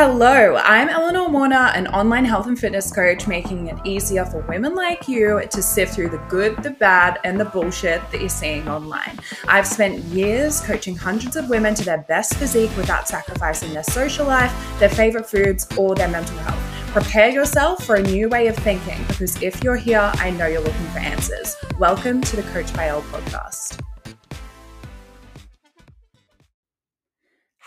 Hello, I'm Eleanor Warner, an online health and fitness coach, making it easier for women like you to sift through the good, the bad, and the bullshit that you're seeing online. I've spent years coaching hundreds of women to their best physique without sacrificing their social life, their favorite foods, or their mental health. Prepare yourself for a new way of thinking because if you're here, I know you're looking for answers. Welcome to the Coach by Elle podcast.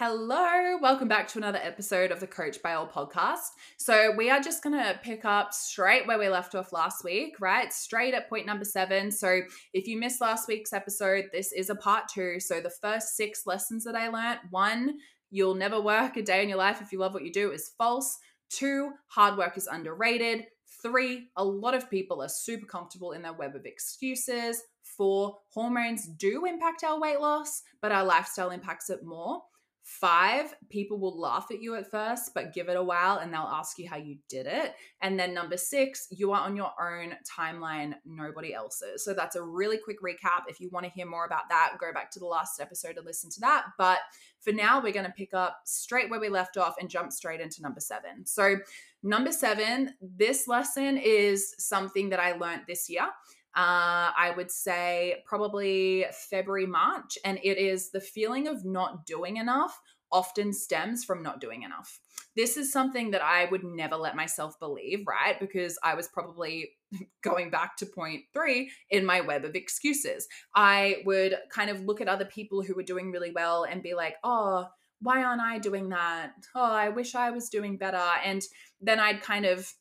Hello, welcome back to another episode of the Coach by Elle podcast. So, we are just going to pick up straight where we left off last week, right? Straight at point number seven. So, if you missed last week's episode, this is a part two. So, the first six lessons that I learned one, you'll never work a day in your life if you love what you do is false. Two, hard work is underrated. Three, a lot of people are super comfortable in their web of excuses. Four, hormones do impact our weight loss, but our lifestyle impacts it more. Five, people will laugh at you at first, but give it a while and they'll ask you how you did it. And then number six, you are on your own timeline, nobody else's. So that's a really quick recap. If you want to hear more about that, go back to the last episode and listen to that. But for now, we're going to pick up straight where we left off and jump straight into number seven. So, number seven, this lesson is something that I learned this year uh, I would say probably February, March. And it is the feeling of not doing enough often stems from not doing enough. This is something that I would never let myself believe, right? Because I was probably going back to point three in my web of excuses. I would kind of look at other people who were doing really well and be like, oh, why aren't I doing that? Oh, I wish I was doing better. And then I'd kind of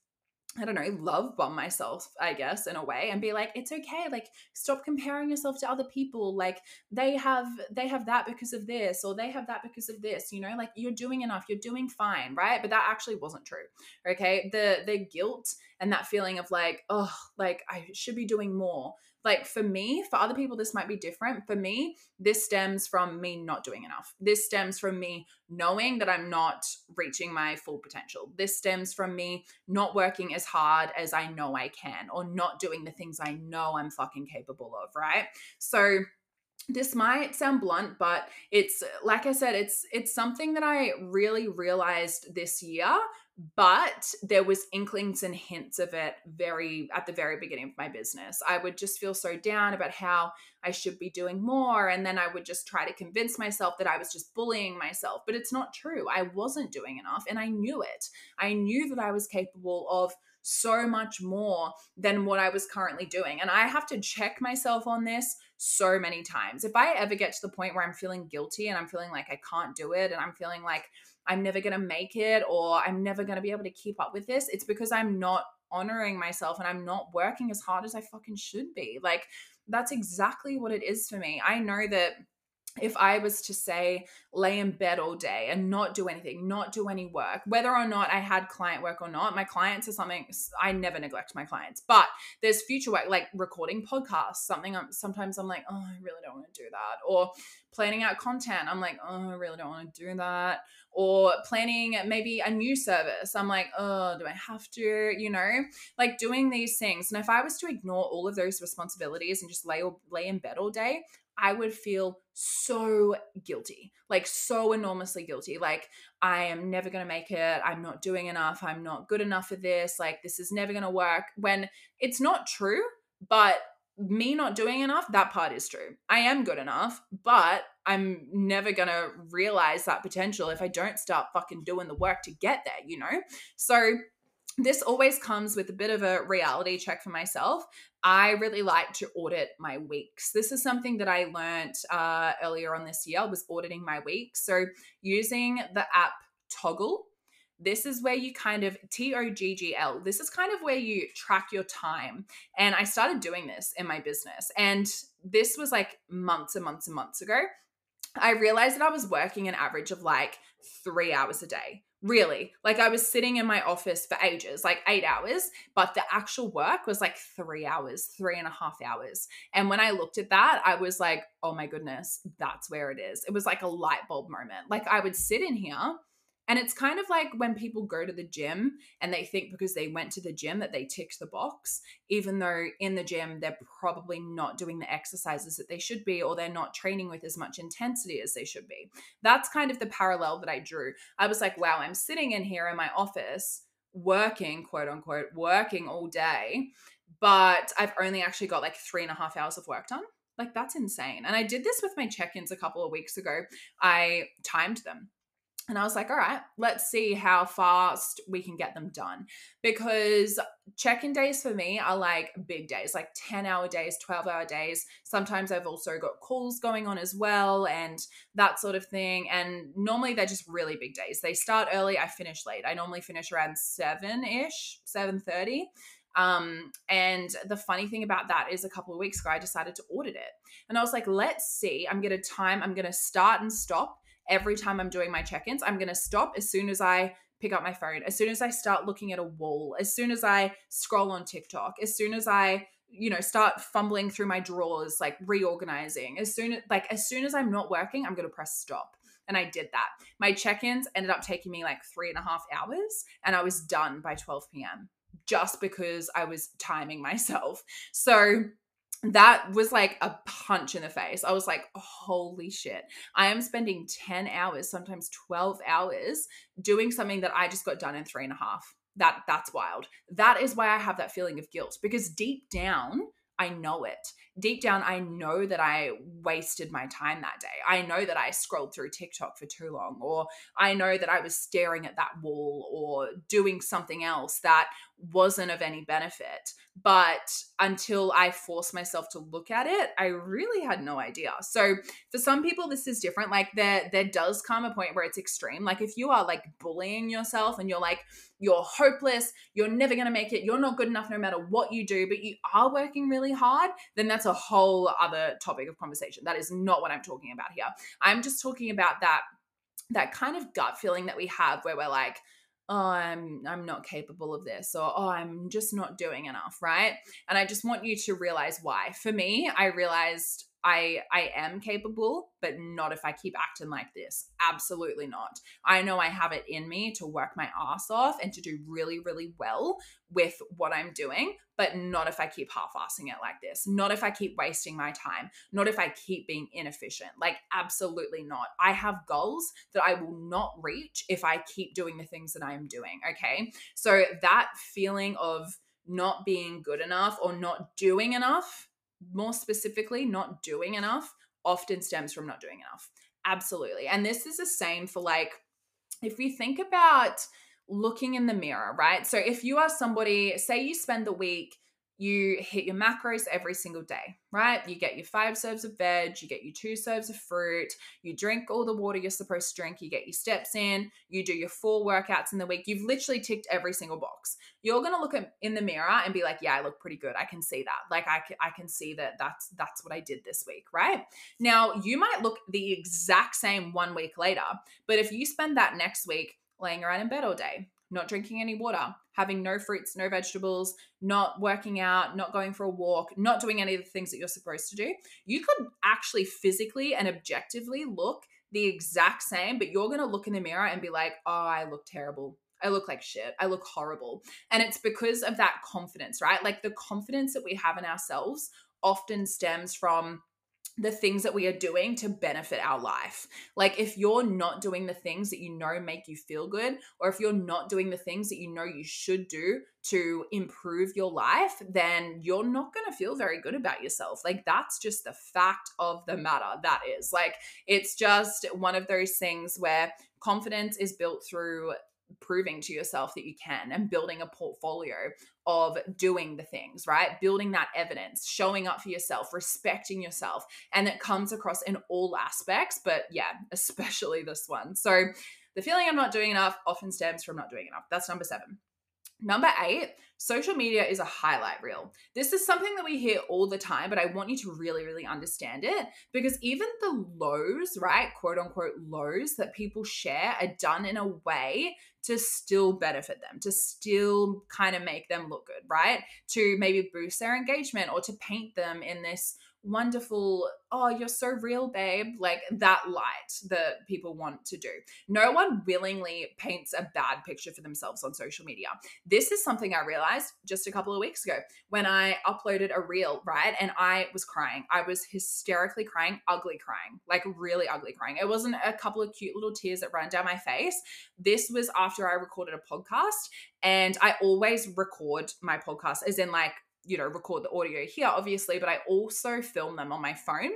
I don't know, love bomb myself, I guess, in a way, and be like, it's okay. Like, stop comparing yourself to other people. Like, they have they have that because of this, or they have that because of this. You know, like you're doing enough, you're doing fine, right? But that actually wasn't true. Okay, the the guilt and that feeling of like, oh, like I should be doing more like for me, for other people, this might be different. For me, this stems from me not doing enough. This stems from me knowing that I'm not reaching my full potential. This stems from me not working as hard as I know I can or not doing the things I know I'm fucking capable of, right? So, this might sound blunt but it's like i said it's it's something that i really realized this year but there was inklings and hints of it very at the very beginning of my business. I would just feel so down about how i should be doing more and then i would just try to convince myself that i was just bullying myself but it's not true. I wasn't doing enough and i knew it. I knew that i was capable of so much more than what i was currently doing and i have to check myself on this so many times. If i ever get to the point where i'm feeling guilty and i'm feeling like i can't do it and i'm feeling like I'm never going to make it or I'm never going to be able to keep up with this, it's because I'm not honoring myself and I'm not working as hard as I fucking should be. Like, that's exactly what it is for me. I know that if I was to say lay in bed all day and not do anything, not do any work, whether or not I had client work or not, my clients are something I never neglect my clients, but there's future work like recording podcasts, something I'm sometimes I'm like, oh, I really don't want to do that, or planning out content, I'm like, oh, I really don't want to do that, or planning maybe a new service, I'm like, oh, do I have to, you know, like doing these things. And if I was to ignore all of those responsibilities and just lay lay in bed all day, I would feel so guilty, like so enormously guilty. Like, I am never going to make it. I'm not doing enough. I'm not good enough for this. Like, this is never going to work. When it's not true, but me not doing enough, that part is true. I am good enough, but I'm never going to realize that potential if I don't start fucking doing the work to get there, you know? So, this always comes with a bit of a reality check for myself. I really like to audit my weeks. This is something that I learned uh, earlier on this year. I was auditing my weeks. So using the app Toggl, this is where you kind of T O G G L. This is kind of where you track your time. And I started doing this in my business. And this was like months and months and months ago. I realized that I was working an average of like three hours a day really like i was sitting in my office for ages like eight hours but the actual work was like three hours three and a half hours and when i looked at that i was like oh my goodness that's where it is it was like a light bulb moment like i would sit in here And it's kind of like when people go to the gym and they think because they went to the gym that they ticked the box, even though in the gym they're probably not doing the exercises that they should be or they're not training with as much intensity as they should be. That's kind of the parallel that I drew. I was like, wow, I'm sitting in here in my office working, quote unquote, working all day, but I've only actually got like three and a half hours of work done. Like, that's insane. And I did this with my check ins a couple of weeks ago. I timed them. And I was like, all right, let's see how fast we can get them done. Because check in days for me are like big days, like 10 hour days, 12 hour days. Sometimes I've also got calls going on as well and that sort of thing. And normally they're just really big days. They start early, I finish late. I normally finish around 7 ish, 7 30. Um, and the funny thing about that is a couple of weeks ago, I decided to audit it. And I was like, let's see, I'm going to time, I'm going to start and stop every time I'm doing my check ins. I'm going to stop as soon as I pick up my phone, as soon as I start looking at a wall, as soon as I scroll on TikTok, as soon as I you know start fumbling through my drawers like reorganizing as soon as like as soon as i'm not working i'm going to press stop and i did that my check-ins ended up taking me like three and a half hours and i was done by 12 p.m just because i was timing myself so that was like a punch in the face. I was like, holy shit. I am spending 10 hours, sometimes 12 hours doing something that I just got done in three and a half. That that's wild. That is why I have that feeling of guilt because deep down, I know it. Deep down, I know that I wasted my time that day. I know that I scrolled through TikTok for too long, or I know that I was staring at that wall or doing something else that wasn't of any benefit. But until I forced myself to look at it, I really had no idea. So for some people, this is different. Like there, there does come a point where it's extreme. Like if you are like bullying yourself and you're like, you're hopeless, you're never gonna make it, you're not good enough no matter what you do, but you are working really hard, then that's a whole other topic of conversation. That is not what I'm talking about here. I'm just talking about that that kind of gut feeling that we have where we're like, oh i'm i'm not capable of this or oh i'm just not doing enough right? And i just want you to realize why. For me i realized I I am capable, but not if I keep acting like this. Absolutely not. I know I have it in me to work my ass off and to do really really well with what I'm doing, but not if I keep half-assing it like this. Not if I keep wasting my time. Not if I keep being inefficient. Like absolutely not. I have goals that I will not reach if I keep doing the things that I am doing, okay? So that feeling of not being good enough or not doing enough more specifically, not doing enough often stems from not doing enough. Absolutely. And this is the same for like, if we think about looking in the mirror, right? So if you are somebody, say you spend the week you hit your macros every single day, right? You get your five serves of veg, you get your two serves of fruit, you drink all the water you're supposed to drink, you get your steps in, you do your four workouts in the week. You've literally ticked every single box. You're going to look in the mirror and be like, "Yeah, I look pretty good. I can see that. Like I can, I can see that that's that's what I did this week, right?" Now, you might look the exact same 1 week later, but if you spend that next week laying around in bed all day, not drinking any water, having no fruits, no vegetables, not working out, not going for a walk, not doing any of the things that you're supposed to do, you could actually physically and objectively look the exact same, but you're going to look in the mirror and be like, oh, I look terrible. I look like shit. I look horrible. And it's because of that confidence, right? Like the confidence that we have in ourselves often stems from the things that we are doing to benefit our life. Like if you're not doing the things that you know make you feel good, or if you're not doing the things that you know you should do to improve your life, then you're not going to feel very good about yourself. Like that's just the fact of the matter. That is like, it's just one of those things where confidence is built through proving to yourself that you can and building a portfolio of doing the things, right? Building that evidence, showing up for yourself, respecting yourself. And it comes across in all aspects, but yeah, especially this one. So the feeling I'm not doing enough often stems from not doing enough. That's number seven. Number eight, social media is a highlight reel. This is something that we hear all the time, but I want you to really, really understand it because even the lows, right, quote unquote lows that people share are done in a way to still benefit them, to still kind of make them look good, right? To maybe boost their engagement or to paint them in this wonderful, oh, you're so real, babe, like that light that people want to do. No one willingly paints a bad picture for themselves on social media. This is something I realized just a couple of weeks ago when I uploaded a reel, right? And I was crying. I was hysterically crying, ugly crying, like really ugly crying. It wasn't a couple of cute little tears that ran down my face. This was after I recorded a podcast and I always record my podcast as in like you know, record the audio here, obviously, but I also film them on my phone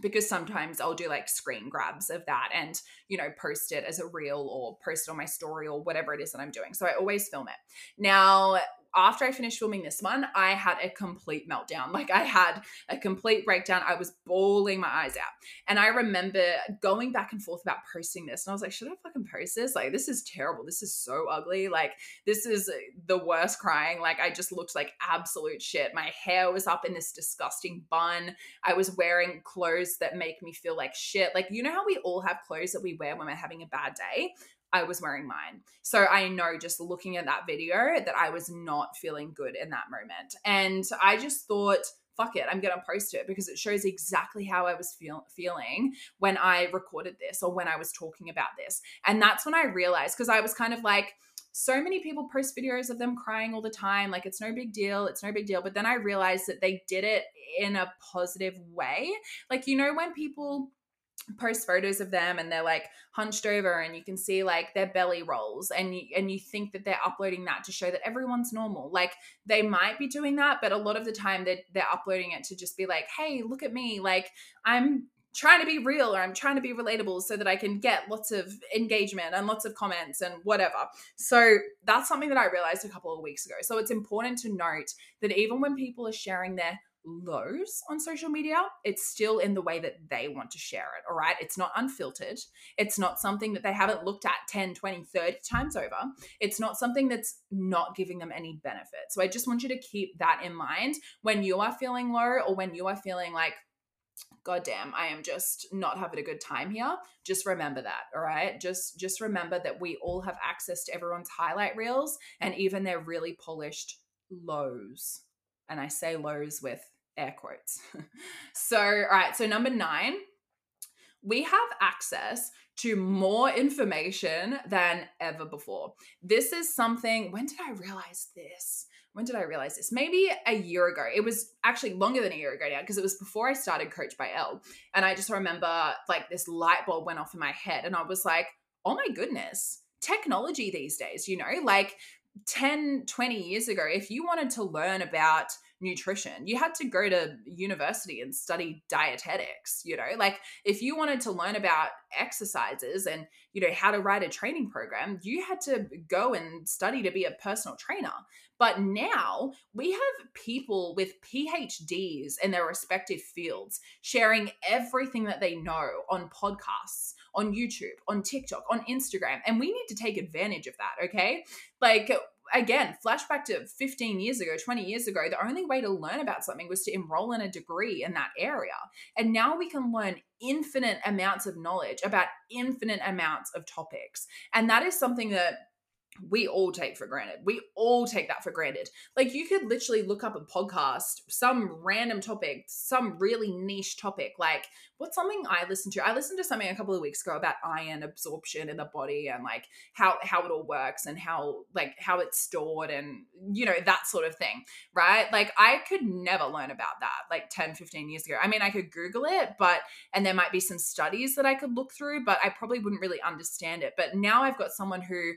because sometimes I'll do like screen grabs of that and, you know, post it as a reel or post it on my story or whatever it is that I'm doing. So I always film it. Now, after I finished filming this one, I had a complete meltdown. Like I had a complete breakdown. I was bawling my eyes out. And I remember going back and forth about posting this. And I was like, should I fucking post this? Like, this is terrible. This is so ugly. Like, this is the worst crying. Like, I just looked like absolute shit. My hair was up in this disgusting bun. I was wearing clothes that make me feel like shit. Like, you know how we all have clothes that we wear when we're having a bad day? I was wearing mine. So I know just looking at that video that I was not feeling good in that moment. And I just thought, fuck it, I'm going to post it because it shows exactly how I was feel- feeling when I recorded this or when I was talking about this. And that's when I realized, because I was kind of like, so many people post videos of them crying all the time. Like, it's no big deal. It's no big deal. But then I realized that they did it in a positive way. Like, you know, when people post photos of them and they're like hunched over and you can see like their belly rolls and you and you think that they're uploading that to show that everyone's normal. Like they might be doing that but a lot of the time they're, they're uploading it to just be like hey look at me. Like i'm trying to be real or i'm trying to be relatable so that i can get lots of engagement and lots of comments and whatever. So that's something that i realized a couple of weeks ago. So it's important to note that even when people are sharing their lows on social media, it's still in the way that they want to share it. All right. It's not unfiltered. It's not something that they haven't looked at 10, 20, 30 times over. It's not something that's not giving them any benefit. So I just want you to keep that in mind when you are feeling low or when you are feeling like, God damn, I am just not having a good time here. Just remember that, all right? Just just remember that we all have access to everyone's highlight reels and even their really polished lows. And I say lows with air quotes. so, all right, so number nine, we have access to more information than ever before. This is something, when did I realize this? When did I realize this? Maybe a year ago. It was actually longer than a year ago now because it was before I started Coach by Elle. And I just remember like this light bulb went off in my head and I was like, oh my goodness, technology these days, you know, like 10, 20 years ago, if you wanted to learn about nutrition. You had to go to university and study dietetics, you know? Like if you wanted to learn about exercises and, you know, how to write a training program, you had to go and study to be a personal trainer. But now we have people with PhDs in their respective fields sharing everything that they know on podcasts, on YouTube, on TikTok, on Instagram. And we need to take advantage of that, okay? Like again, flashback to 15 years ago, 20 years ago, the only way to learn about something was to enroll in a degree in that area. And now we can learn infinite amounts of knowledge about infinite amounts of topics. And that is something that we all take for granted. We all take that for granted. Like you could literally look up a podcast, some random topic, some really niche topic. Like what's something I listened to? I listened to something a couple of weeks ago about iron absorption in the body and like how how it all works and how like how it's stored and you know that sort of thing, right? Like I could never learn about that like 10, 15 years ago. I mean, I could google it, but and there might be some studies that I could look through, but I probably wouldn't really understand it. But now I've got someone who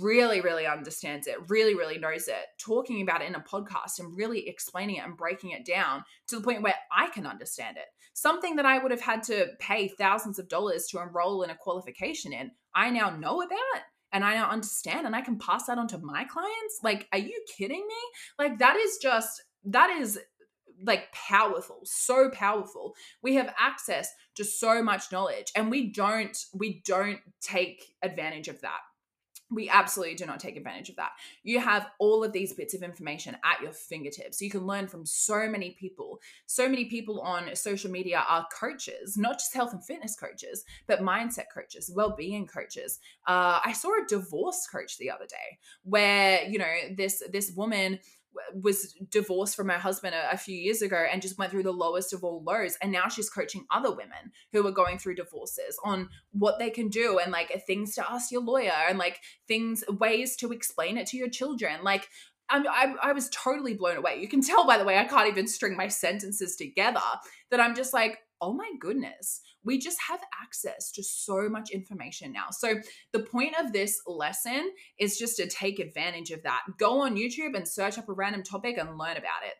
really, really understands it, really, really knows it, talking about it in a podcast and really explaining it and breaking it down to the point where I can understand it. Something that I would have had to pay thousands of dollars to enroll in a qualification in, I now know about and I now understand and I can pass that on to my clients. Like, are you kidding me? Like, that is just, that is like powerful so powerful we have access to so much knowledge and we don't we don't take advantage of that we absolutely do not take advantage of that. You have all of these bits of information at your fingertips. You can learn from so many people. So many people on social media are coaches, not just health and fitness coaches, but mindset coaches, well-being coaches. Uh, I saw a divorce coach the other day where you know this this woman was divorced from her husband a, a, few years ago and just went through the lowest of all lows and now she's coaching other women who are going through divorces on what they can do and like things to ask your lawyer and like things ways to explain it to your children like I'm, I, I was totally blown away. You can tell by the way I can't even string my sentences together that I'm just like, oh my goodness, we just have access to so much information now. So, the point of this lesson is just to take advantage of that. Go on YouTube and search up a random topic and learn about it.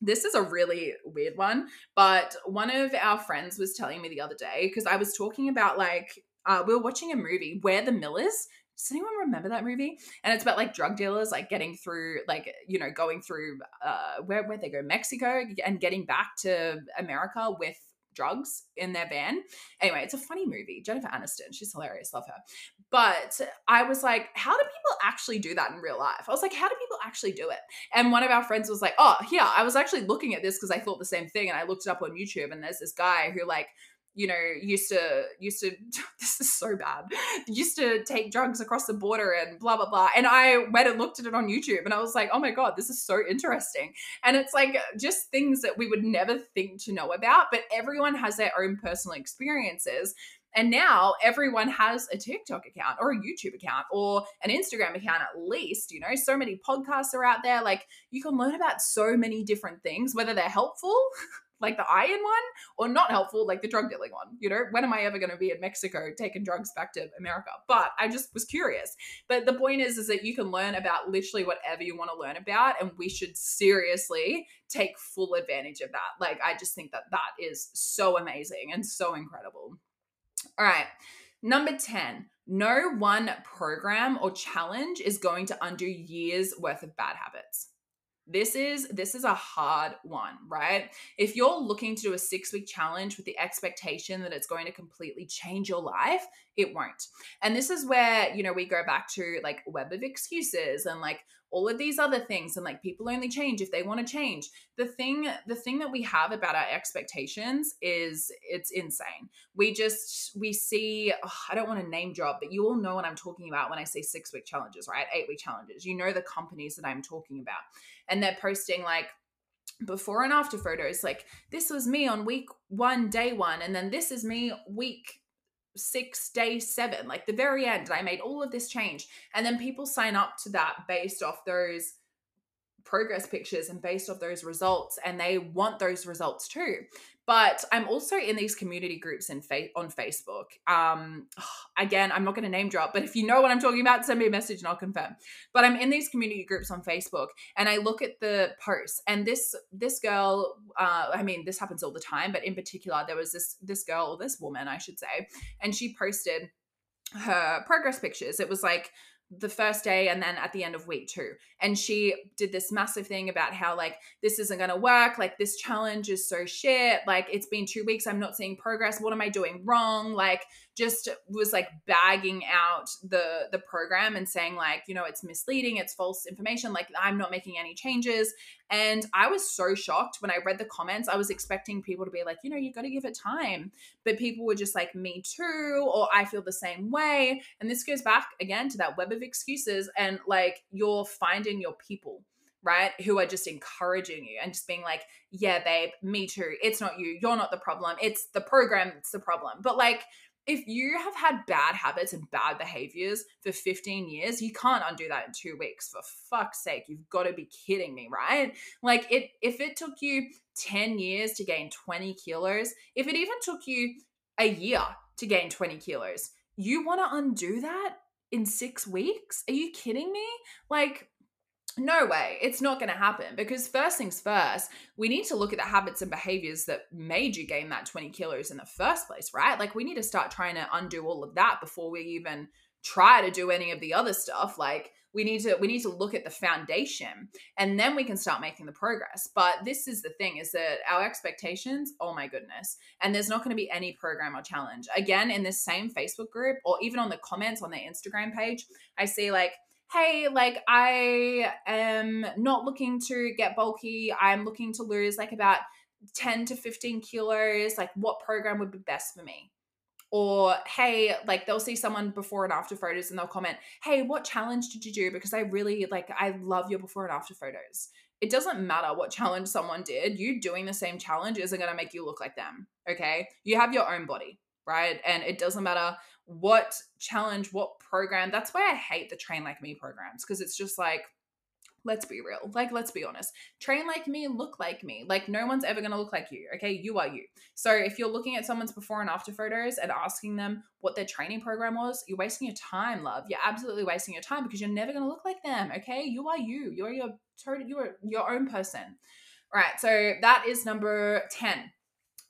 This is a really weird one, but one of our friends was telling me the other day because I was talking about like, uh, we were watching a movie, We're the Millers. Does anyone remember that movie? And it's about like drug dealers like getting through like you know going through uh where where they go Mexico and getting back to America with drugs in their van. Anyway, it's a funny movie. Jennifer Aniston, she's hilarious, love her. But I was like, how do people actually do that in real life? I was like, how do people actually do it? And one of our friends was like, oh, yeah, I was actually looking at this because I thought the same thing. And I looked it up on YouTube, and there's this guy who like you know used to used to this is so bad used to take drugs across the border and blah blah blah and i went and looked at it on youtube and i was like oh my god this is so interesting and it's like just things that we would never think to know about but everyone has their own personal experiences and now everyone has a TikTok account or a YouTube account or an Instagram account at least. You know, so many podcasts are out there. Like you can learn about so many different things, whether they're helpful like the iron one or not helpful like the drug dealing one you know? When am i ever going to be in mexico taking drugs back to america? But i just was curious. But the point is is that you can learn about literally whatever you want to learn about and we should seriously take full advantage of that. Like i just think that that is so amazing and so incredible. All right number 10 no one program or challenge is going to undo years worth of bad habits this is this is a hard one right? If you're looking to do a six week challenge with the expectation that it's going to completely change your life it won't. And this is where you know we go back to like web of excuses and like all of these other things and like people only change if they want to change. The thing the thing that we have about our expectations is it's insane. We just we see oh, i don't want to name drop but you all know what i'm talking about when i say six week challenges right? Eight week challenges. You know the companies that i'm talking about and they're posting like before and after photos like this was me on week one day one and then this is me week six, day seven, like the very end. I made all of this change. And then people sign up to that based off those progress pictures and based off those results and they want those results too but i'm also in these community groups in fa- on facebook. Um again i'm not going to name drop but if you know what i'm talking about send me a message and i'll confirm. But i'm in these community groups on facebook and i look at the posts and this this girl uh i mean this happens all the time but in particular there was this this girl or this woman i should say and she posted her progress pictures. It was like the first day and then at the end of week two. And she did this massive thing about how, like, this isn't going to work. Like, this challenge is so shit. Like, it's been two weeks. I'm not seeing progress. What am I doing wrong? Like, just was like bagging out the the program and saying like you know it's misleading it's false information like i'm not making any changes and i was so shocked when i read the comments i was expecting people to be like you know you've got to give it time but people were just like me too or i feel the same way and this goes back again to that web of excuses and like you're finding your people right? Who are just encouraging you and just being like, yeah, babe, me too. It's not you. You're not the problem. It's the program that's the problem. But like, if you have had bad habits and bad behaviors for 15 years, you can't undo that in two weeks. For fuck's sake, you've got to be kidding me, right? Like it if it took you 10 years to gain 20 kilos, if it even took you a year to gain 20 kilos, you want to undo that in six weeks? Are you kidding me? Like, no way it's not going to happen because first things first we need to look at the habits and behaviors that made you gain that 20 kilos in the first place right? Like we need to start trying to undo all of that before we even try to do any of the other stuff like we need to we need to look at the foundation and then we can start making the progress. But this is the thing is that our expectations oh my goodness and there's not going to be any program or challenge. Again in this same facebook group or even on the comments on their instagram page i see like hey, like I am not looking to get bulky. I'm looking to lose like about 10 to 15 kilos. Like, what program would be best for me? Or, hey, like they'll see someone before and after photos and they'll comment, hey, what challenge did you do? Because I really like, I love your before and after photos. it doesn't matter what challenge someone did, you doing the same challenge isn't going to make you look like them. Okay. You have your own body, right? And it doesn't matter what challenge, what program. That's why I hate the train like me programs because it's just like, let's be real. Like, let's be honest. Train like me, look like me. Like, no one's ever going to look like you. Okay. You are you. So, if you're looking at someone's before and after photos and asking them what their training program was, you're wasting your time, love. You're absolutely wasting your time because you're never going to look like them. Okay. You are you. You're your you're your own person. All right. So, that is number 10.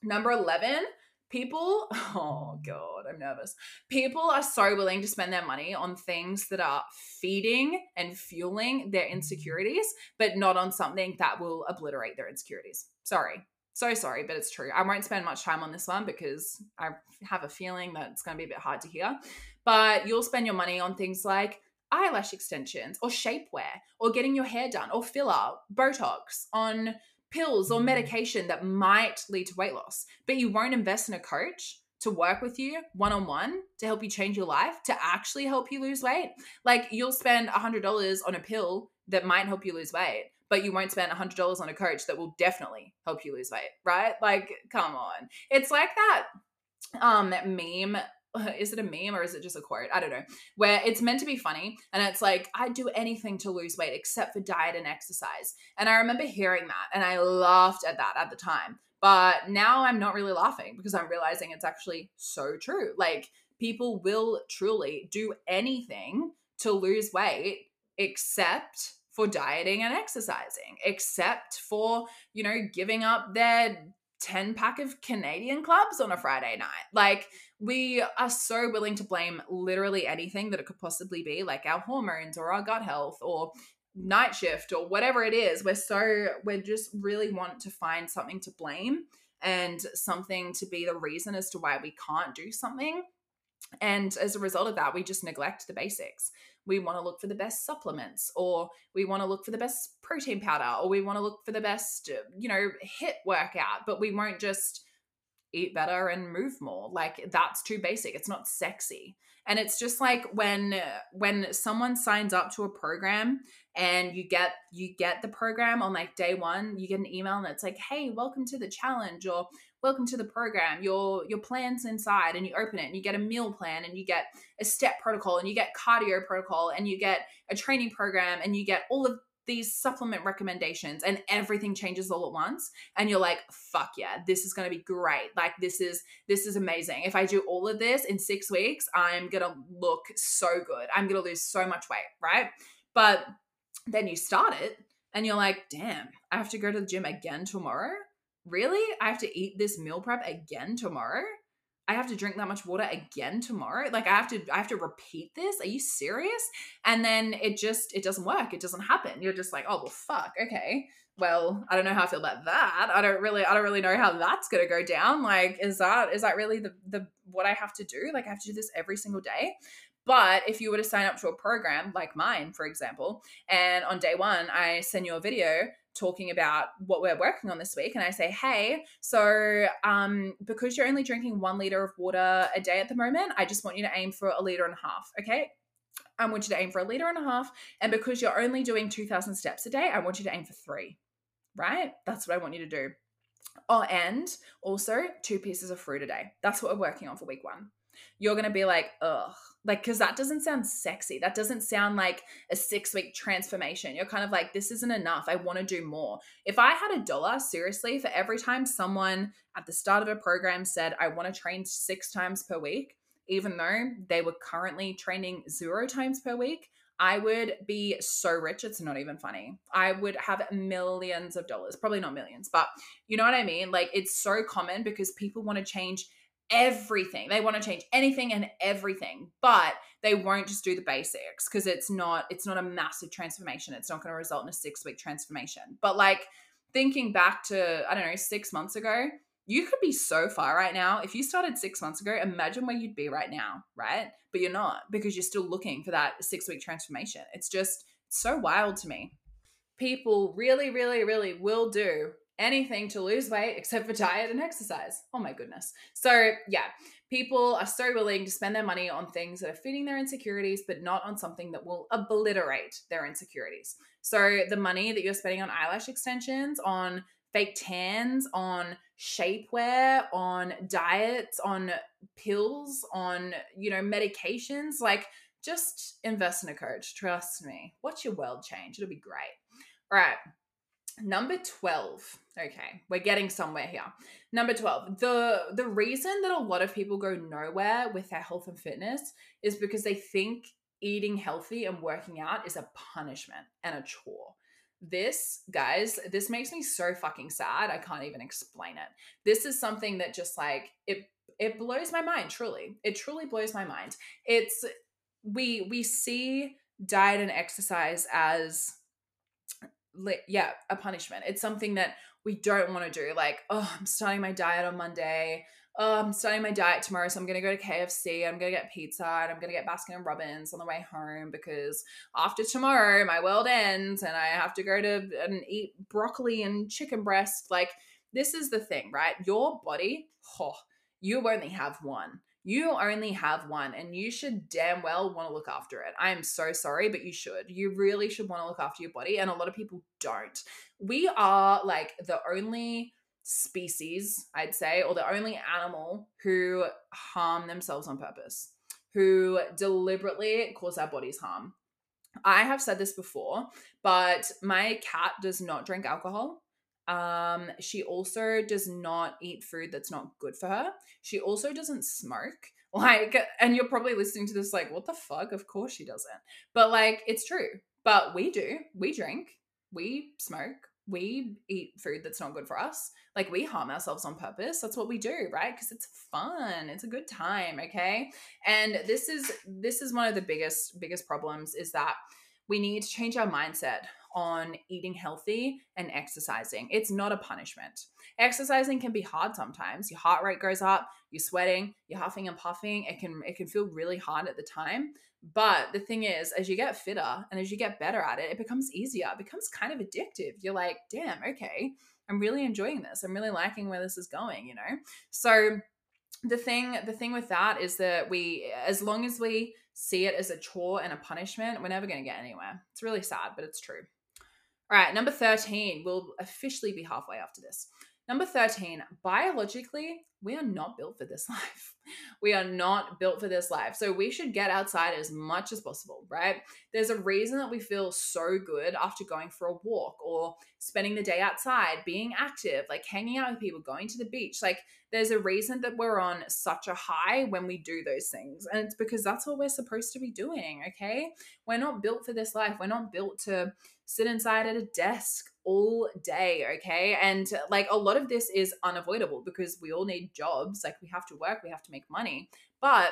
Number 11 people oh god i'm nervous. People are so willing to spend their money on things that are feeding and fueling their insecurities but not on something that will obliterate their insecurities. Sorry. So sorry but it's true. I won't spend much time on this one because i have a feeling that it's going to be a bit hard to hear. But you'll spend your money on things like eyelash extensions or shapewear or getting your hair done or filler botox on pills or medication that might lead to weight loss, but you won't invest in a coach to work with you one on one to help you change your life, to actually help you lose weight. Like you'll spend $100 on a pill that might help you lose weight, but you won't spend $100 on a coach that will definitely help you lose weight, right? Like, come on. It's like that um meme is it a meme or is it just a quote? I don't know. Where it's meant to be funny and it's like, I'd do anything to lose weight except for diet and exercise. And I remember hearing that and I laughed at that at the time. But now I'm not really laughing because I'm realizing it's actually so true. Like, people will truly do anything to lose weight except for dieting and exercising, except for, you know, giving up their 10 pack of Canadian clubs on a Friday night. Like, we are so willing to blame literally anything that it could possibly be, like our hormones or our gut health or night shift or whatever it is. We're so, we're just really want to find something to blame and something to be the reason as to why we can't do something. And as a result of that, we just neglect the basics. We want to look for the best supplements, or we want to look for the best protein powder, or we want to look for the best, uh, you know, HIIT workout, but we won't just eat better and move more. Like that's too basic it's not sexy. And it's just like when uh, when someone signs up to a program and you get you get the program on like day one you get an email and it's like hey welcome to the challenge or welcome to the program. Your your plans inside and you open it and you get a meal plan and you get a step protocol and you get cardio protocol and you get a training program and you get all of these supplement recommendations and everything changes all at once. And you're like fuck yeah this is going to be great. Like this is this is amazing. If i do all of this in 6 weeks i'm going to look so good. I'm going to lose so much weight right? But then you start it and you're like damn i have to go to the gym again tomorrow really i have to eat this meal prep again tomorrow I have to drink that much water again tomorrow. Like I have to I have to repeat this. Are you serious? And then it just it doesn't work. It doesn't happen. You're just like, "Oh, well fuck. Okay. Well, I don't know how I feel about that. I don't really I don't really know how that's going to go down. Like is that is that really the the what I have to do? Like I have to do this every single day? But if you were to sign up to a program like mine, for example, and on day 1 I send you a video talking about what we're working on this week and I say, hey, so um, because you're only drinking one liter of water a day at the moment, I just want you to aim for a liter and a half. Okay. I want you to aim for a liter and a half. And because you're only doing 2,000 steps a day, I want you to aim for three, right? That's what I want you to do. Oh, and also two pieces of fruit a day. That's what we're working on for week one. You're going to be like, ugh, like because that doesn't sound sexy. That doesn't sound like a six week transformation. You're kind of like this isn't enough. I want to do more. If i had a dollar seriously for every time someone at the start of a program said i want to train six times per week even though they were currently training zero times per week I would be so rich, it's not even funny. I would have millions of dollars, probably not millions, but you know what I mean? Like, it's so common because people want to change everything. They want to change anything and everything, but they won't just do the basics because it's not it's not a massive transformation. It's not going to result in a 6-week transformation. But like thinking back to I don't know, 6 months ago, you could be so far right now. If you started 6 months ago, imagine where you'd be right now, right? But you're not because you're still looking for that 6-week transformation. It's just so wild to me. People really really really will do anything to lose weight except for diet and exercise. Oh my goodness. So, yeah, People are so willing to spend their money on things that are feeding their insecurities, but not on something that will obliterate their insecurities. So the money that you're spending on eyelash extensions, on fake tans, on shapewear, on diets, on pills, on, you know, medications, like just invest in a coach. Trust me. Watch your world change. It'll be great. All right. Number 12. Okay, we're getting somewhere here. Number 12. The the reason that a lot of people go nowhere with their health and fitness is because they think eating healthy and working out is a punishment and a chore. This, guys, this makes me so fucking sad. I can't even explain it. This is something that just like it it blows my mind, truly. It truly blows my mind. It's we we see diet and exercise as yeah, a punishment. It's something that we don't want to do. Like, oh, I'm starting my diet on Monday. Oh, I'm starting my diet tomorrow, so I'm gonna go to KFC. I'm gonna get pizza, and I'm gonna get Baskin and Robbins on the way home because after tomorrow my world ends, and I have to go to and eat broccoli and chicken breast. Like, this is the thing, right? Your body, oh, you only have one. You only have one, and you should damn well want to look after it. I am so sorry, but you should. You really should want to look after your body, and a lot of people don't. We are like the only species, I'd say, or the only animal who harm themselves on purpose, who deliberately cause our bodies harm. I have said this before, but my cat does not drink alcohol. Um, she also does not eat food that's not good for her. She also doesn't smoke. Like, and you're probably listening to this like, what the fuck? Of course she doesn't. But like, it's true. But we do. We drink. We smoke. We eat food that's not good for us. Like we harm ourselves on purpose. That's what we do, right? Because it's fun. It's a good time, okay? And this is this is one of the biggest biggest problems is that we need to change our mindset on eating healthy and exercising. It's not a punishment. Exercising can be hard sometimes. Your heart rate goes up, you're sweating, you're huffing and puffing. It can it can feel really hard at the time. But the thing is, as you get fitter and as you get better at it, it becomes easier. It becomes kind of addictive. You're like, damn, okay, I'm really enjoying this. I'm really liking where this is going, you know? So the thing the thing with that is that we as long as we see it as a chore and a punishment, we're never going to get anywhere. It's really sad, but it's true. All right, number 13. We'll officially be halfway after this. Number 13, biologically, we are not built for this life. We are not built for this life. So we should get outside as much as possible, right? There's a reason that we feel so good after going for a walk or spending the day outside, being active, like hanging out with people, going to the beach. Like there's a reason that we're on such a high when we do those things. And it's because that's what we're supposed to be doing, okay? We're not built for this life. We're not built to sit inside at a desk all day, okay? And like a lot of this is unavoidable because we all need jobs, like we have to work, we have to make money. But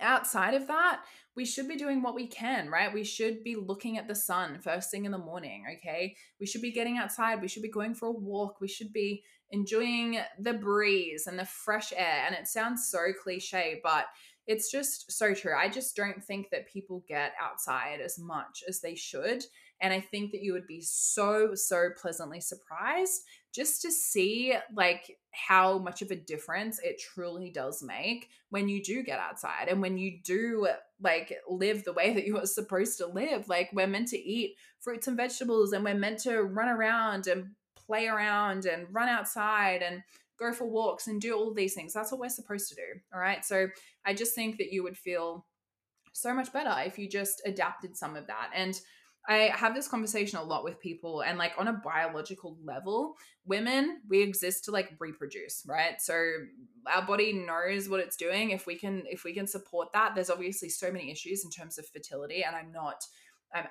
outside of that, we should be doing what we can, right? We should be looking at the sun first thing in the morning, okay? We should be getting outside, we should be going for a walk, we should be enjoying the breeze and the fresh air. And it sounds so cliche, but it's just so true. I just don't think that people get outside as much as they should. And I think that you would be so, so pleasantly surprised just to see like how much of a difference it truly does make when you do get outside and when you do like live the way that you are supposed to live. Like we're meant to eat fruits and vegetables and we're meant to run around and play around and run outside and go for walks and do all these things. That's what we're supposed to do. All right. So I just think that you would feel so much better if you just adapted some of that. And I have this conversation a lot with people, and like on a biological level, women, we exist to like reproduce, right? So our body knows what it's doing. If we can, if we can support that, there's obviously so many issues in terms of fertility, and I'm not. I'm,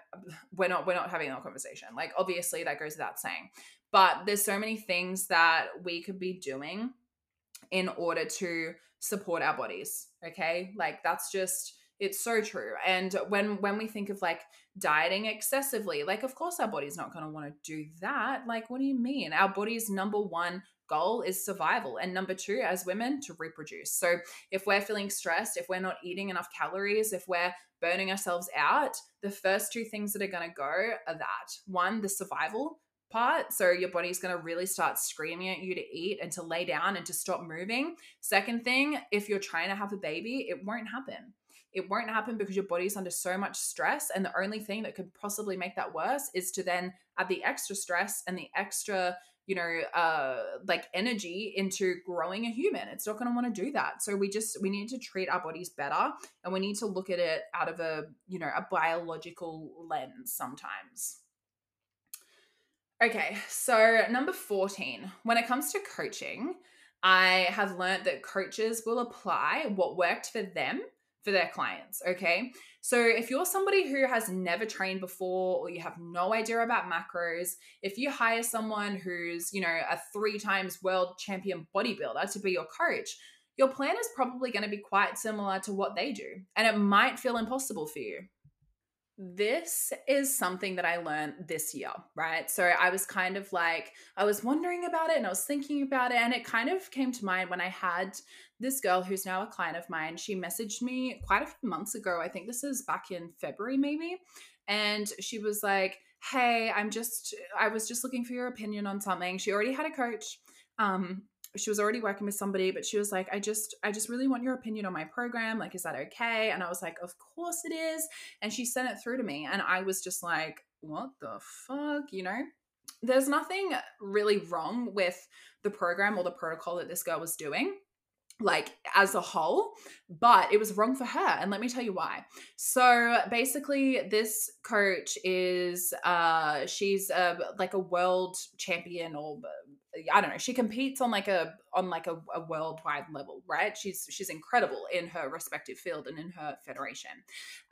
we're not we're not having that conversation. Like obviously that goes without saying. But there's so many things that we could be doing in order to support our bodies, okay? Like that's just it's so true. And when when we think of like dieting excessively, like of course our body's not going to want to do that. Like what do you mean? Our body's number one goal is survival and number 2 as women to reproduce. So if we're feeling stressed, if we're not eating enough calories, if we're burning ourselves out, the first two things that are going to go are that. One, the survival part. So your body's going to really start screaming at you to eat and to lay down and to stop moving. Second thing, if you're trying to have a baby, it won't happen. It won't happen because your body's under so much stress. And the only thing that could possibly make that worse is to then add the extra stress and the extra you know uh like energy into growing a human. It's not going to want to do that. So we just we need to treat our bodies better and we need to look at it out of a you know a biological lens sometimes. Okay so number 14 when it comes to coaching i have learned that coaches will apply what worked for them for their clients. Okay. So if you're somebody who has never trained before or you have no idea about macros, if you hire someone who's, you know, a three times world champion bodybuilder to be your coach, your plan is probably going to be quite similar to what they do. And it might feel impossible for you this is something that I learned this year, right? So I was kind of like, I was wondering about it and I was thinking about it. And it kind of came to mind when I had this girl who's now a client of mine. She messaged me quite a few months ago. I think this is back in February, maybe. And she was like, Hey, I'm just, I was just looking for your opinion on something. She already had a coach. Um, she was already working with somebody but she was like i just i just really want your opinion on my program like is that okay and i was like of course it is and she sent it through to me and i was just like what the fuck you know there's nothing really wrong with the program or the protocol that this girl was doing like as a whole, but it was wrong for her. And let me tell you why. So basically, this coach is uh she's a like a world champion or I don't know. She competes on like a on like a, a worldwide level, right? She's she's incredible in her respective field and in her federation.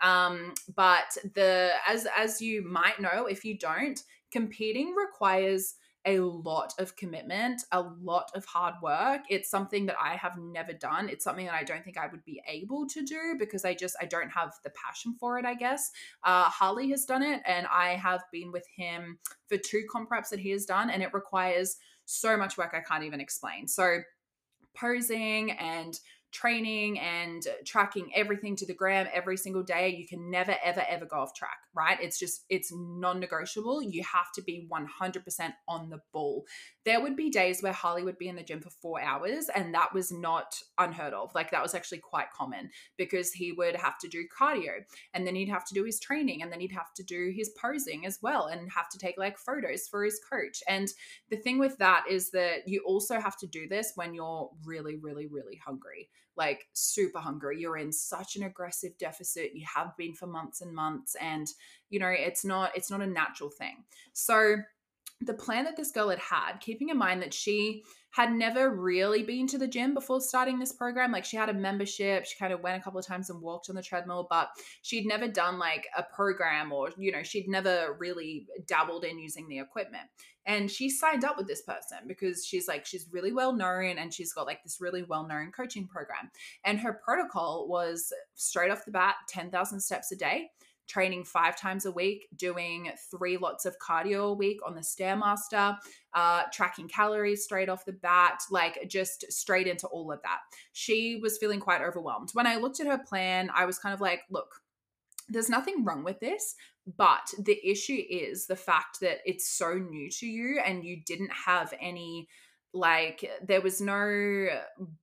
Um, but the as as you might know, if you don't, competing requires a lot of commitment, a lot of hard work. It's something that I have never done. It's something that I don't think I would be able to do because I just I don't have the passion for it, I guess. Uh, Harley has done it and I have been with him for two comp that he has done and it requires so much work I can't even explain. So posing and training and tracking everything to the gram every single day you can never ever ever go off track right? It's just it's non-negotiable. You have to be 100% on the ball. There would be days where harley would be in the gym for four hours and that was not unheard of. Like that was actually quite common because he would have to do cardio and then he'd have to do his training and then he'd have to do his posing as well and have to take like photos for his coach. And the thing with that is that you also have to do this when you're really really really hungry like super hungry. You're in such an aggressive deficit. You have been for months and months and you know, it's not it's not a natural thing. So the plan that this girl had had, keeping in mind that she had never really been to the gym before starting this program. Like she had a membership, she kind of went a couple of times and walked on the treadmill, but she'd never done like a program or, you know, she'd never really dabbled in using the equipment. And she signed up with this person because she's like, she's really well known and she's got like this really well known coaching program. And her protocol was straight off the bat 10,000 steps a day training five times a week, doing three lots of cardio a week on the Stairmaster, uh, tracking calories straight off the bat, like just straight into all of that. She was feeling quite overwhelmed. When I looked at her plan, I was kind of like, look, there's nothing wrong with this, but the issue is the fact that it's so new to you and you didn't have any like there was no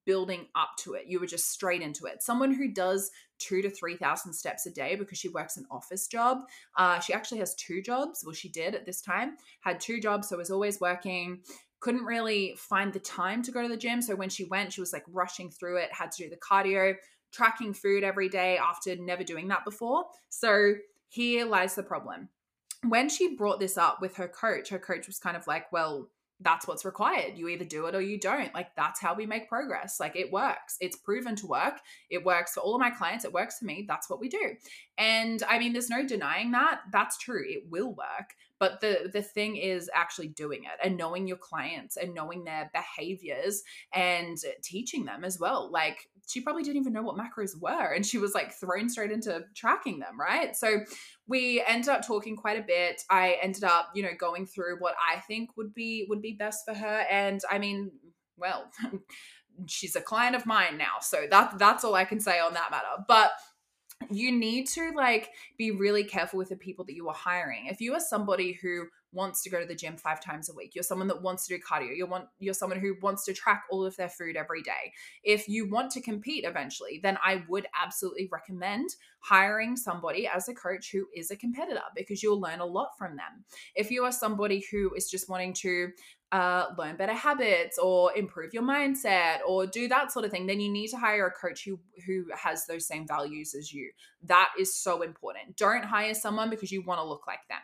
building up to it you were just straight into it someone who does two to three thousand steps a day because she works an office job. Uh, she actually has two jobs. Well she did at this time had two jobs so was always working. Couldn't really find the time to go to the gym so when she went she was like rushing through it had to do the cardio tracking food every day after never doing that before. So here lies the problem. When she brought this up with her coach her coach was kind of like well that's what's required. You either do it or you don't. Like that's how we make progress. Like it works. It's proven to work. It works for all of my clients. It works for me. That's what we do. And I mean, there's no denying that. That's true. It will work. But the the thing is actually doing it and knowing your clients and knowing their behaviors and teaching them as well. Like she probably didn't even know what macros were and she was like thrown straight into tracking them, right? So we ended up talking quite a bit. I ended up, you know, going through what I think would be would be best for her and I mean, well, she's a client of mine now. So that that's all I can say on that matter. But you need to like be really careful with the people that you are hiring. If you are somebody who wants to go to the gym five times a week. You're someone that wants to do cardio. You want you're someone who wants to track all of their food every day. If you want to compete eventually, then I would absolutely recommend hiring somebody as a coach who is a competitor because you'll learn a lot from them. If you are somebody who is just wanting to uh, learn better habits or improve your mindset or do that sort of thing, then you need to hire a coach who who has those same values as you. That is so important. Don't hire someone because you want to look like them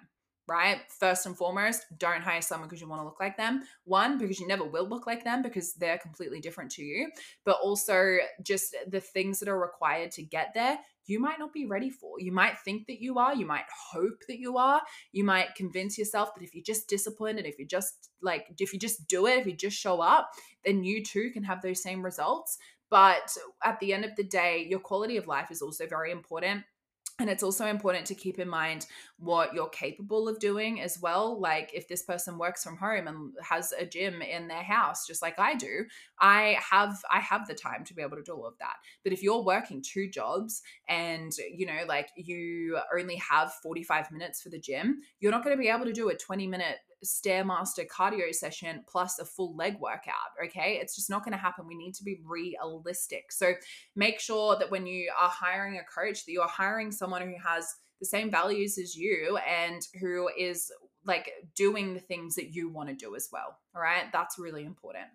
right? First and foremost, don't hire someone because you want to look like them. One, because you never will look like them because they're completely different to you. But also, just the things that are required to get there, you might not be ready for. You might think that you are, you might hope that you are, you might convince yourself that if you're just disciplined and if you just like, if you just do it, if you just show up, then you too can have those same results. But at the end of the day, your quality of life is also very important and it's also important to keep in mind what you're capable of doing as well. Like if this person works from home and has a gym in their house, just like I do, I have I have the time to be able to do all of that. But if you're working two jobs and you know, like you only have 45 minutes for the gym, you're not going to be able to do a 20 minute stairmaster cardio session plus a full leg workout okay? It's just not going to happen. We need to be realistic. So make sure that when you are hiring a coach that you're hiring someone who has the same values as you and who is like doing the things that you want to do as well all right? That's really important.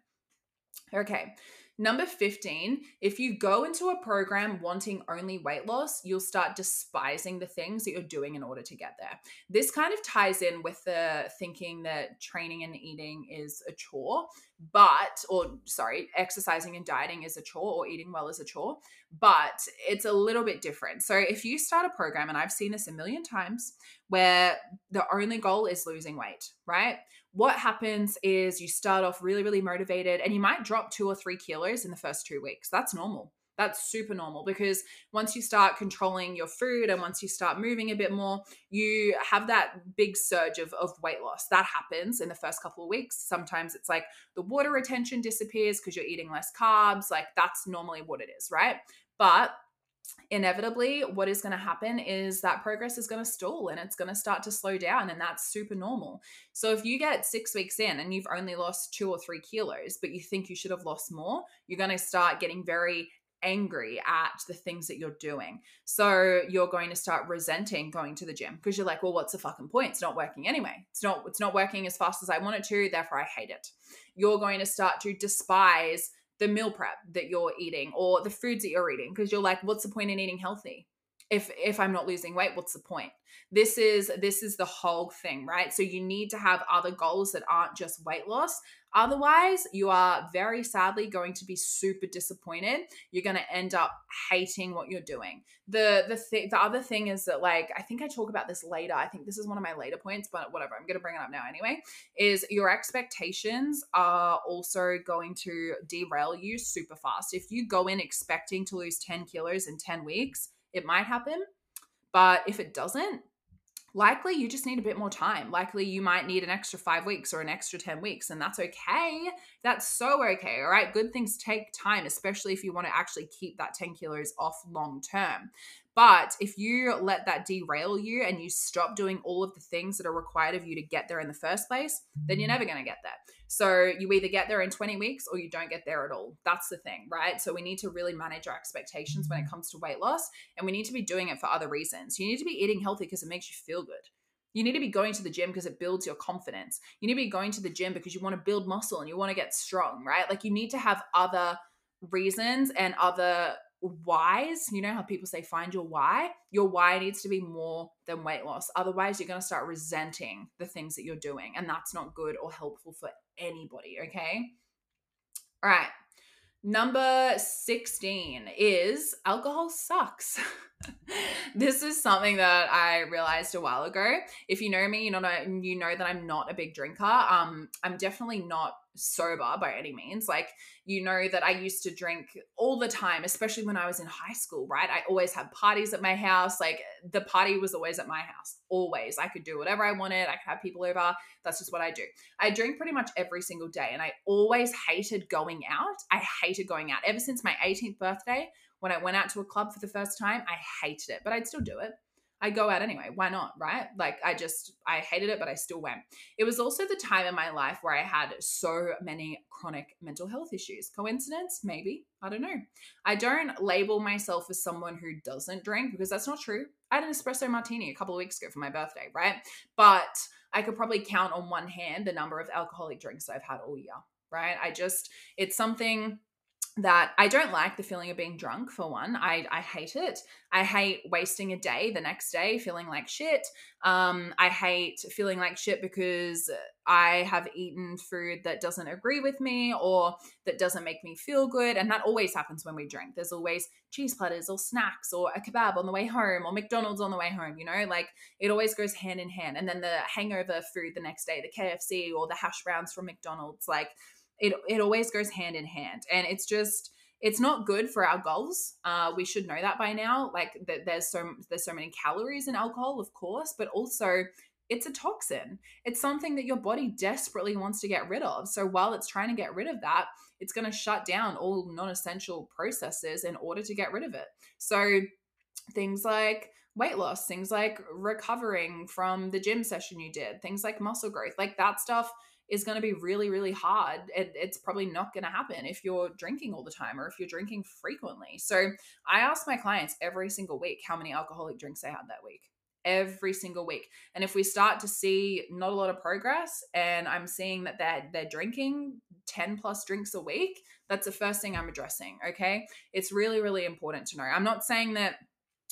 Okay Number 15, if you go into a program wanting only weight loss, you'll start despising the things that you're doing in order to get there. This kind of ties in with the thinking that training and eating is a chore, but, or sorry, exercising and dieting is a chore or eating well is a chore, but it's a little bit different. So if you start a program, and I've seen this a million times, where the only goal is losing weight, right? What happens is you start off really, really motivated and you might drop two or three kilos in the first two weeks. That's normal. That's super normal because once you start controlling your food and once you start moving a bit more, you have that big surge of, of weight loss. That happens in the first couple of weeks. Sometimes it's like the water retention disappears because you're eating less carbs. Like that's normally what it is, right? But inevitably what is going to happen is that progress is going to stall and it's going to start to slow down and that's super normal. So if you get six weeks in and you've only lost two or three kilos but you think you should have lost more you're going to start getting very angry at the things that you're doing. So you're going to start resenting going to the gym because you're like well what's the fucking point? It's not working anyway. It's not it's not working as fast as i want it to therefore i hate it. You're going to start to despise the meal prep that you're eating or the foods that you're eating because you're like what's the point in eating healthy if if i'm not losing weight what's the point this is this is the whole thing right so you need to have other goals that aren't just weight loss Otherwise, you are very sadly going to be super disappointed. You're going to end up hating what you're doing. The the th- the other thing is that like I think I talk about this later. I think this is one of my later points, but whatever. I'm going to bring it up now anyway. Is your expectations are also going to derail you super fast. If you go in expecting to lose 10 kilos in 10 weeks, it might happen. But if it doesn't, likely you just need a bit more time. Likely you might need an extra five weeks or an extra 10 weeks, and that's okay. That's so okay. All right. Good things take time, especially if you want to actually keep that 10 kilos off long term. But if you let that derail you and you stop doing all of the things that are required of you to get there in the first place, then you're never going to get there. So you either get there in 20 weeks or you don't get there at all. That's the thing, right? So we need to really manage our expectations when it mm. comes to weight loss and we need to be doing it for other reasons. You need to be eating healthy because it makes you feel good. You need to be going to the gym because it builds your confidence. You need to be going to the gym because you want to build muscle and you want to get strong, right? Like you need to have other reasons and other whys, you know how people say find your why? Your why needs to be more than weight loss. Otherwise, you're going to start resenting the things that you're doing, and that's not good or helpful for anybody, okay? All right. Number 16 is alcohol sucks. this is something that I realized a while ago. If you know me, you know you know that I'm not a big drinker. Um I'm definitely not sober by any means. Like, you know that I used to drink all the time, especially when I was in high school, right? I always had parties at my house. Like, the party was always at my house, always. I could do whatever I wanted, I could have people over. That's just what I do. I drink pretty much every single day, and I always hated going out. I hated going out. Ever since my 18th birthday, when I went out to a club for the first time, I hated it, but I'd still do it. I go out anyway. Why not? Right? Like I just, I hated it, but I still went. It was also the time in my life where I had so many chronic mental health issues. Coincidence? Maybe. I don't know. I don't label myself as someone who doesn't drink because that's not true. I had an espresso martini a couple of weeks ago for my birthday, right? But I could probably count on one hand the number of alcoholic drinks I've had all year, right? I just, it's something that I don't like the feeling of being drunk for one. I, I hate it. I hate wasting a day the next day feeling like shit. Um, I hate feeling like shit because I have eaten food that doesn't agree with me or that doesn't make me feel good. And that always happens when we drink. There's always cheese platters or snacks or a kebab on the way home or McDonald's on the way home, you know, like it always goes hand in hand. And then the hangover food the next day, the KFC or the hash browns from McDonald's, like it it always goes hand in hand. And it's just it's not good for our goals. Uh, we should know that by now like that there's so there's so many calories in alcohol of course but also it's a toxin. It's something that your body desperately wants to get rid of. So while it's trying to get rid of that it's going to shut down all non-essential processes in order to get rid of it. So things like weight loss things like recovering from the gym session you did things like muscle growth like that stuff is going to be really, really hard. It, it's probably not going to happen if you're drinking all the time or if you're drinking frequently. So I ask my clients every single week how many alcoholic drinks they had that week. Every single week. And if we start to see not a lot of progress and I'm seeing that they're they're drinking 10 plus drinks a week, that's the first thing I'm addressing. Okay. It's really, really important to know. I'm not saying that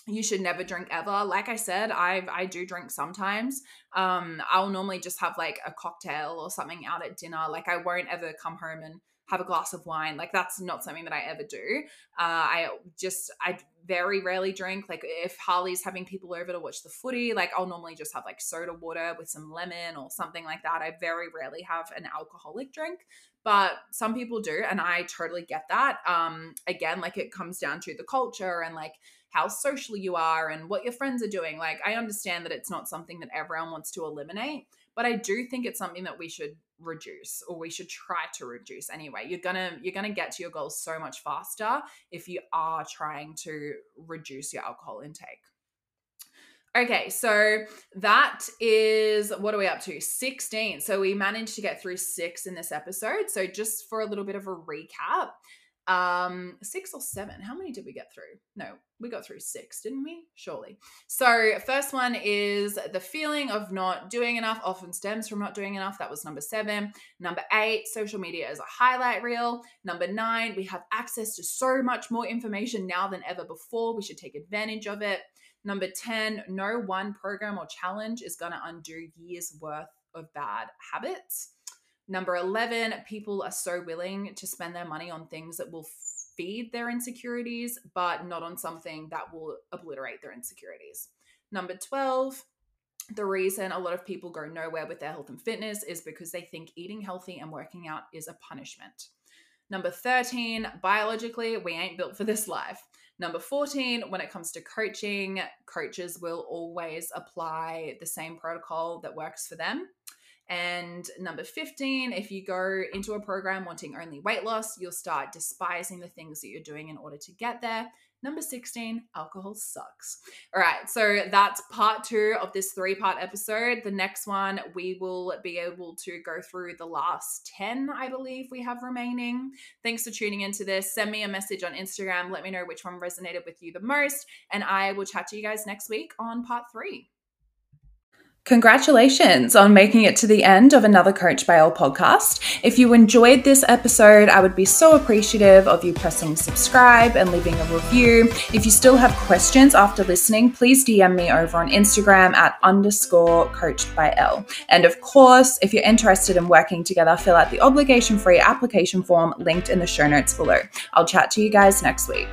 you should never drink ever. Like i said i i do drink sometimes. Um i'll normally just have like a cocktail or something out at dinner. Like i won't ever come home and have a glass of wine. Like that's not something that i ever do. Uh i just i very rarely drink. Like if harley's having people over to watch the footy like i'll normally just have like soda water with some lemon or something like that. I very rarely have an alcoholic drink but some people do and i totally get that. Um again like it comes down to the culture and like how social you are and what your friends are doing. Like, I understand that it's not something that everyone wants to eliminate, but I do think it's something that we should reduce or we should try to reduce anyway you're gonna you're gonna get to your goals so much faster if you are trying to reduce your alcohol intake Okay, so that is what are we up to? 16. So we managed to get through six in this episode. So just for a little bit of a recap, um six or seven. How many did we get through? No we got through six didn't we? Surely. So first one is the feeling of not doing enough often stems from not doing enough. That was number seven. Number eight social media is a highlight reel. Number nine we have access to so much more information now than ever before. We should take advantage of it. Number 10 no one program or challenge is going to undo years worth of bad habits Number 11, people are so willing to spend their money on things that will feed their insecurities, but not on something that will obliterate their insecurities. Number 12, the reason a lot of people go nowhere with their health and fitness is because they think eating healthy and working out is a punishment. Number 13, biologically, we ain't built for this life. Number 14, when it comes to coaching, coaches will always apply the same protocol that works for them. And number 15, if you go into a program wanting only weight loss, you'll start despising the things that you're doing in order to get there. Number 16, alcohol sucks. All right, so that's part two of this three part episode. The next one, we will be able to go through the last 10, I believe we have remaining. Thanks for tuning into this. Send me a message on Instagram. Let me know which one resonated with you the most. And I will chat to you guys next week on part three. Congratulations on making it to the end of another Coached by Elle podcast. If you enjoyed this episode, I would be so appreciative of you pressing subscribe and leaving a review. If you still have questions after listening, please DM me over on Instagram at underscore coached by Elle. And of course, if you're interested in working together, fill out the obligation free application form linked in the show notes below. I'll chat to you guys next week.